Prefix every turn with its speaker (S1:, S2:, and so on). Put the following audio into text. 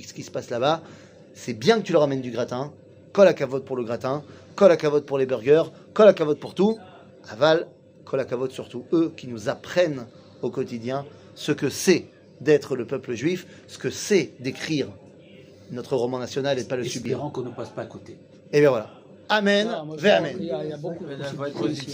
S1: ce qui se passe là-bas. C'est bien que tu leur amènes du gratin. Colle à cavote pour le gratin, colle à cavote pour les burgers, colle à cavote pour tout. Aval, colle à cavote surtout. Eux qui nous apprennent au quotidien ce que c'est d'être le peuple juif, ce que c'est d'écrire notre roman national et de pas le subir.
S2: Qu'on ne passe pas à côté.
S1: Et bien voilà. Amen,
S3: Ah,
S1: amen.
S3: il y a beaucoup.